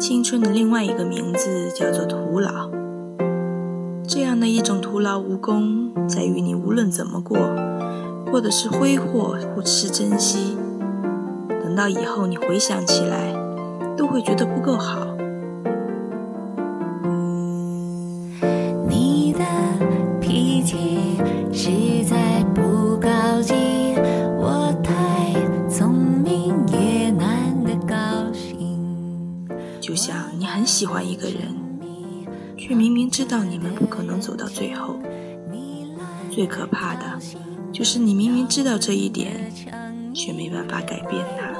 青春的另外一个名字叫做徒劳。这样的一种徒劳无功，在于你无论怎么过，过的是挥霍或是珍惜，等到以后你回想起来，都会觉得不够好。喜欢一个人，却明明知道你们不可能走到最后。最可怕的，就是你明明知道这一点，却没办法改变它。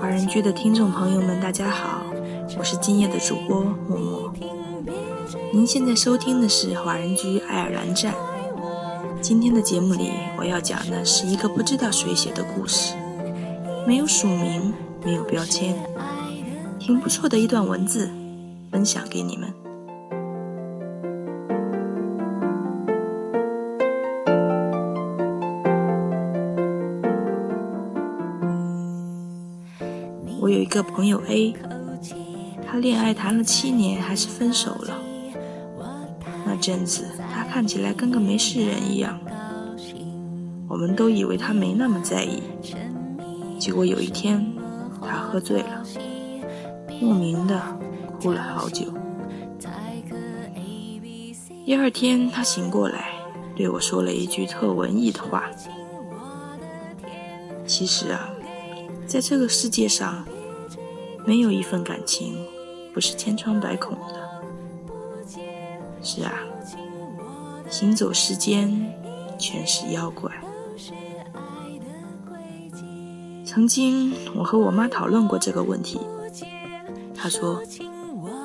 华人居的听众朋友们，大家好，我是今夜的主播默默。您现在收听的是华人居爱尔兰站。今天的节目里，我要讲的是一个不知道谁写的故事，没有署名，没有标签，挺不错的一段文字，分享给你们。我有一个朋友 A，他恋爱谈了七年，还是分手了。那阵子，他看起来跟个没事人一样，我们都以为他没那么在意。结果有一天，他喝醉了，莫名的哭了好久。第二天，他醒过来，对我说了一句特文艺的话：“其实啊。”在这个世界上，没有一份感情不是千疮百孔的。是啊，行走世间全是妖怪。曾经我和我妈讨论过这个问题，他说：“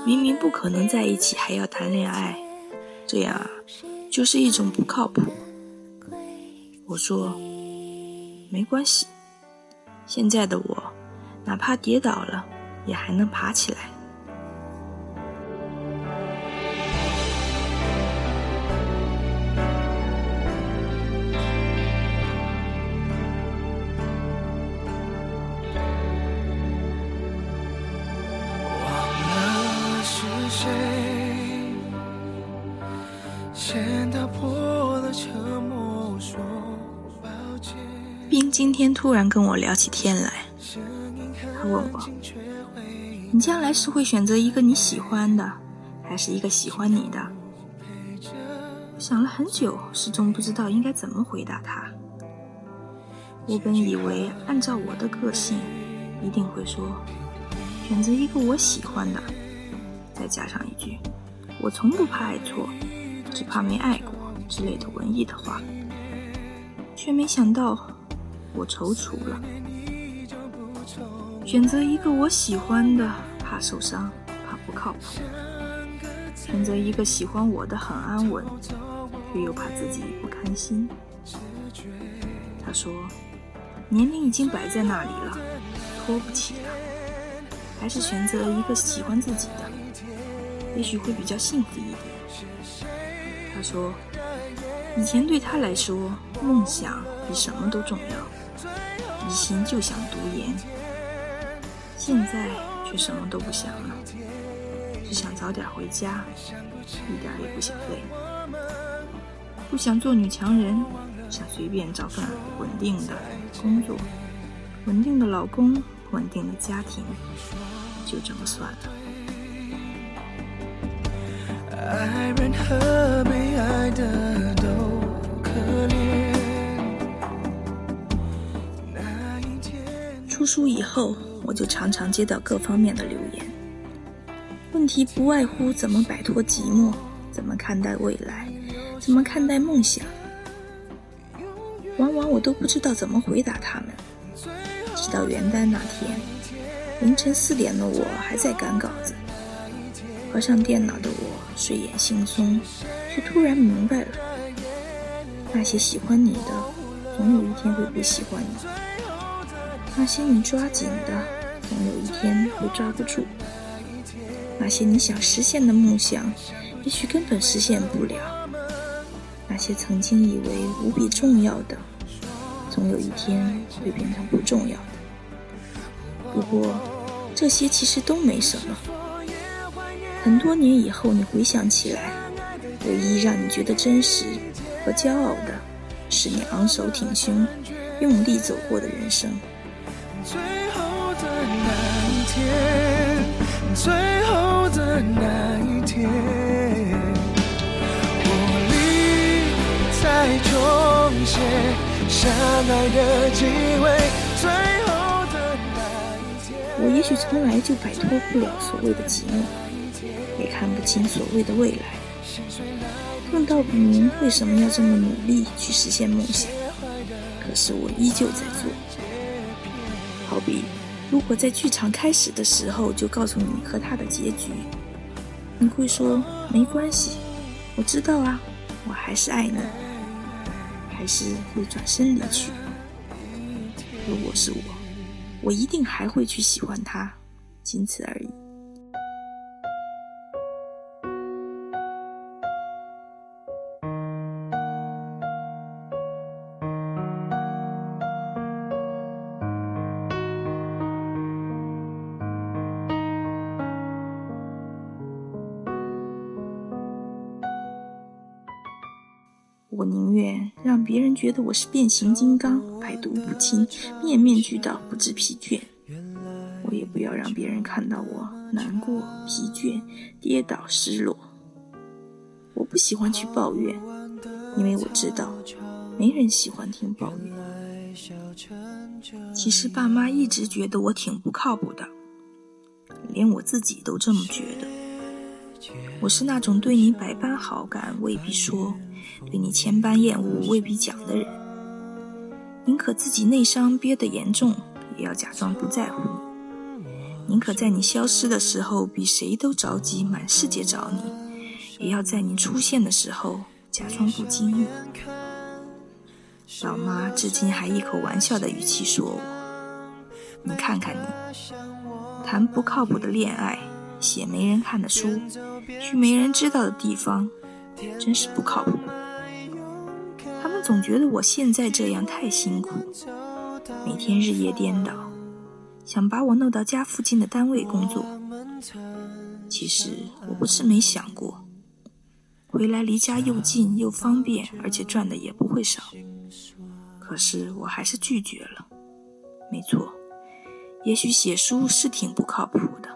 明明不可能在一起，还要谈恋爱，这样啊，就是一种不靠谱。”我说：“没关系。”现在的我，哪怕跌倒了，也还能爬起来。先打破了沉默，说抱歉。冰今天突然跟我聊起天来，他问我：“你将来是会选择一个你喜欢的，还是一个喜欢你的？”我想了很久，始终不知道应该怎么回答他。我本以为按照我的个性，一定会说选择一个我喜欢的，再加上一句“我从不怕爱错，只怕没爱过”之类的文艺的话，却没想到。我踌躇了，选择一个我喜欢的，怕受伤，怕不靠谱；选择一个喜欢我的，很安稳，却又怕自己不开心。他说：“年龄已经摆在那里了，拖不起了，还是选择一个喜欢自己的，也许会比较幸福一点。”他说：“以前对他来说，梦想比什么都重要。”一心就想读研，现在却什么都不想了，只想早点回家，一点也不想累，不想做女强人，想随便找份稳定的工作，稳定的老公，稳定的家庭，就这么算了。爱人和被爱的都可怜。出书以后，我就常常接到各方面的留言，问题不外乎怎么摆脱寂寞，怎么看待未来，怎么看待梦想。往往我都不知道怎么回答他们。直到元旦那天，凌晨四点的我还在赶稿子，合上电脑的我睡眼惺忪，却突然明白了：那些喜欢你的，总有一天会不喜欢你。那些你抓紧的，总有一天会抓不住；那些你想实现的梦想，也许根本实现不了；那些曾经以为无比重要的，总有一天会变成不重要的。不过，这些其实都没什么。很多年以后，你回想起来，唯一让你觉得真实和骄傲的，是你昂首挺胸、用力走过的人生。最后的那一天，最后的那一天，我相爱的机会。最后的那一天，我也许从来就摆脱不了所谓的寂寞，也看不清所谓的未来，更道不明为什么要这么努力去实现梦想。可是我依旧在做。好比，如果在剧场开始的时候就告诉你和他的结局，你会说没关系，我知道啊，我还是爱你，还是会转身离去。如果是我，我一定还会去喜欢他，仅此而已。我宁愿让别人觉得我是变形金刚，百毒不侵，面面俱到，不知疲倦。我也不要让别人看到我难过、疲倦、跌倒、失落。我不喜欢去抱怨，因为我知道没人喜欢听抱怨。其实爸妈一直觉得我挺不靠谱的，连我自己都这么觉得。我是那种对你百般好感未必说。对你千般厌恶未必讲的人，宁可自己内伤憋得严重，也要假装不在乎你；宁可在你消失的时候比谁都着急，满世界找你，也要在你出现的时候假装不经意。老妈至今还一口玩笑的语气说我：“你看看你，谈不靠谱的恋爱，写没人看的书，去没人知道的地方，真是不靠谱。”他们总觉得我现在这样太辛苦，每天日夜颠倒，想把我弄到家附近的单位工作。其实我不是没想过，回来离家又近又方便，而且赚的也不会少。可是我还是拒绝了。没错，也许写书是挺不靠谱的，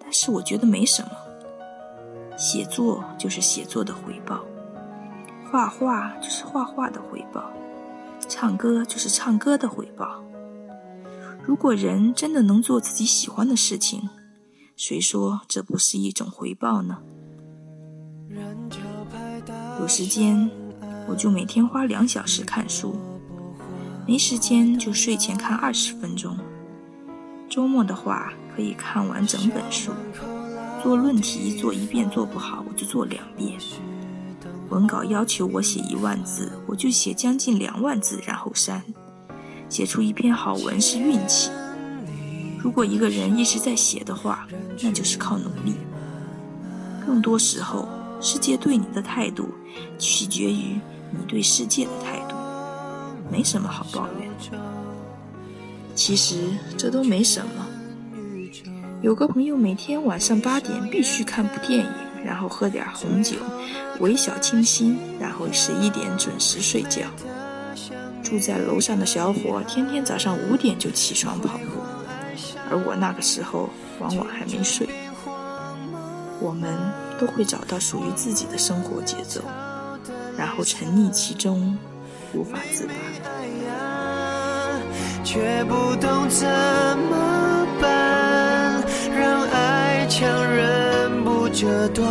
但是我觉得没什么。写作就是写作的回报。画画就是画画的回报，唱歌就是唱歌的回报。如果人真的能做自己喜欢的事情，谁说这不是一种回报呢？有时间我就每天花两小时看书，没时间就睡前看二十分钟。周末的话可以看完整本书。做论题做一遍做不好，我就做两遍。文稿要求我写一万字，我就写将近两万字，然后删。写出一篇好文是运气。如果一个人一直在写的话，那就是靠努力。更多时候，世界对你的态度取决于你对世界的态度，没什么好抱怨。其实这都没什么。有个朋友每天晚上八点必须看部电影。然后喝点红酒，微小清新，然后十一点准时睡觉。住在楼上的小伙天天早上五点就起床跑步，而我那个时候往往还没睡。我们都会找到属于自己的生活节奏，然后沉溺其中，无法自拔。却不懂怎么这段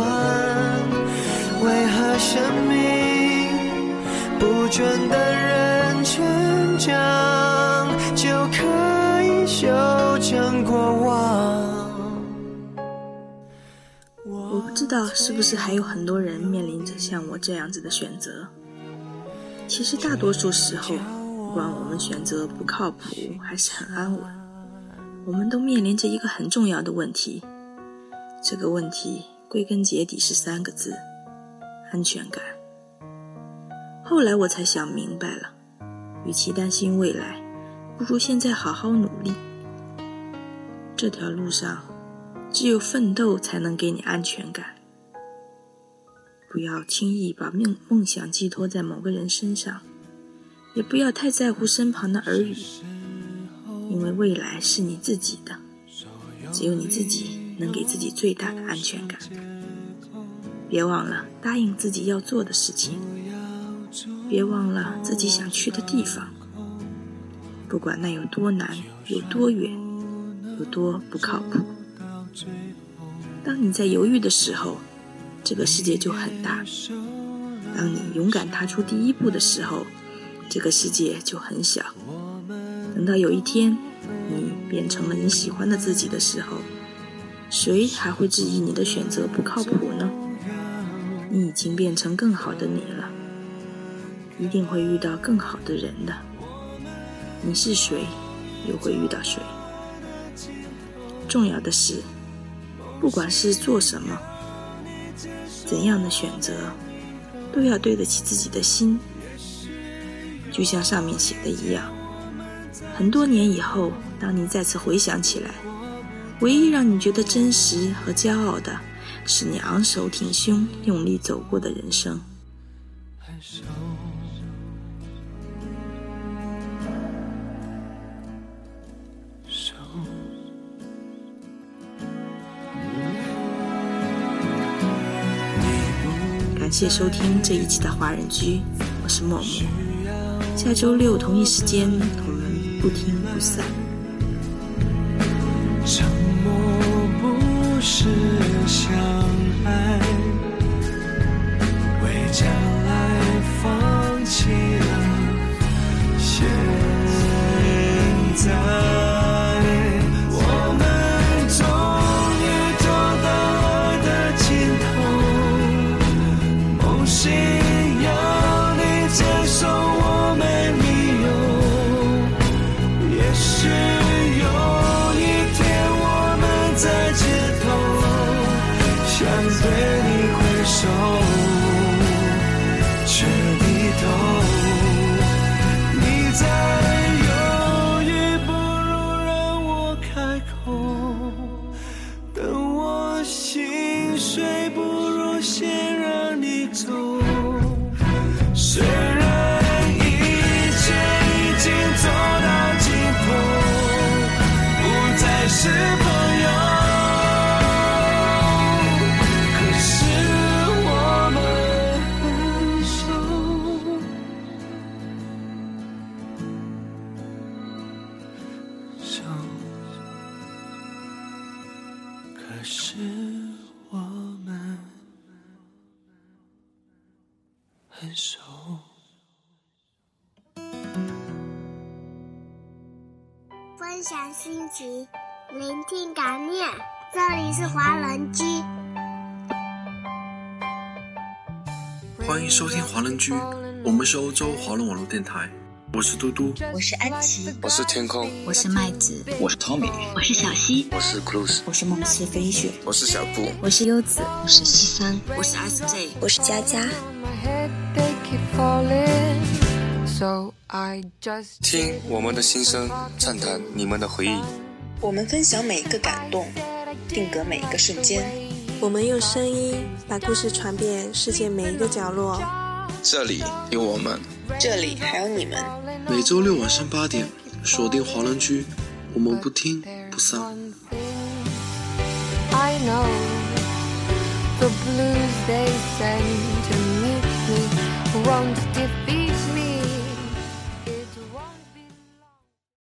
为何生命不准等人成长就可以修正过往？我不知道是不是还有很多人面临着像我这样子的选择。其实大多数时候，不管我们选择不靠谱还是很安稳，我们都面临着一个很重要的问题。这个问题。归根结底是三个字：安全感。后来我才想明白了，与其担心未来，不如现在好好努力。这条路上，只有奋斗才能给你安全感。不要轻易把梦梦想寄托在某个人身上，也不要太在乎身旁的耳语，因为未来是你自己的，只有你自己能给自己最大的安全感。别忘了答应自己要做的事情，别忘了自己想去的地方，不管那有多难、有多远、有多不靠谱。当你在犹豫的时候，这个世界就很大；当你勇敢踏出第一步的时候，这个世界就很小。等到有一天你变成了你喜欢的自己的时候，谁还会质疑你的选择不靠谱呢？你已经变成更好的你了，一定会遇到更好的人的。你是谁，又会遇到谁？重要的是，不管是做什么，怎样的选择，都要对得起自己的心。就像上面写的一样，很多年以后，当你再次回想起来，唯一让你觉得真实和骄傲的。是你昂首挺胸、用力走过的人生。感谢收听这一期的华人居，我是默默。下周六同一时间，我们不听不散。是。手。分享心情，聆听感念。这里是华人居，欢迎收听华人居。我们是欧洲华人网络电台。我是嘟嘟，我是安琪，我是天空，我是麦子，我是 Tommy，我是小溪，我是 Cruz，我是梦思飞雪，我是小布，我是优子，我是西三，我是 SJ，我是佳佳。听我们的心声，畅谈你们的回忆。我们分享每一个感动，定格每一个瞬间。我们用声音把故事传遍世界每一个角落。这里有我们，这里还有你们。每周六晚上八点，锁定华人居，我们不听不散。I know the blues they send wronged, different.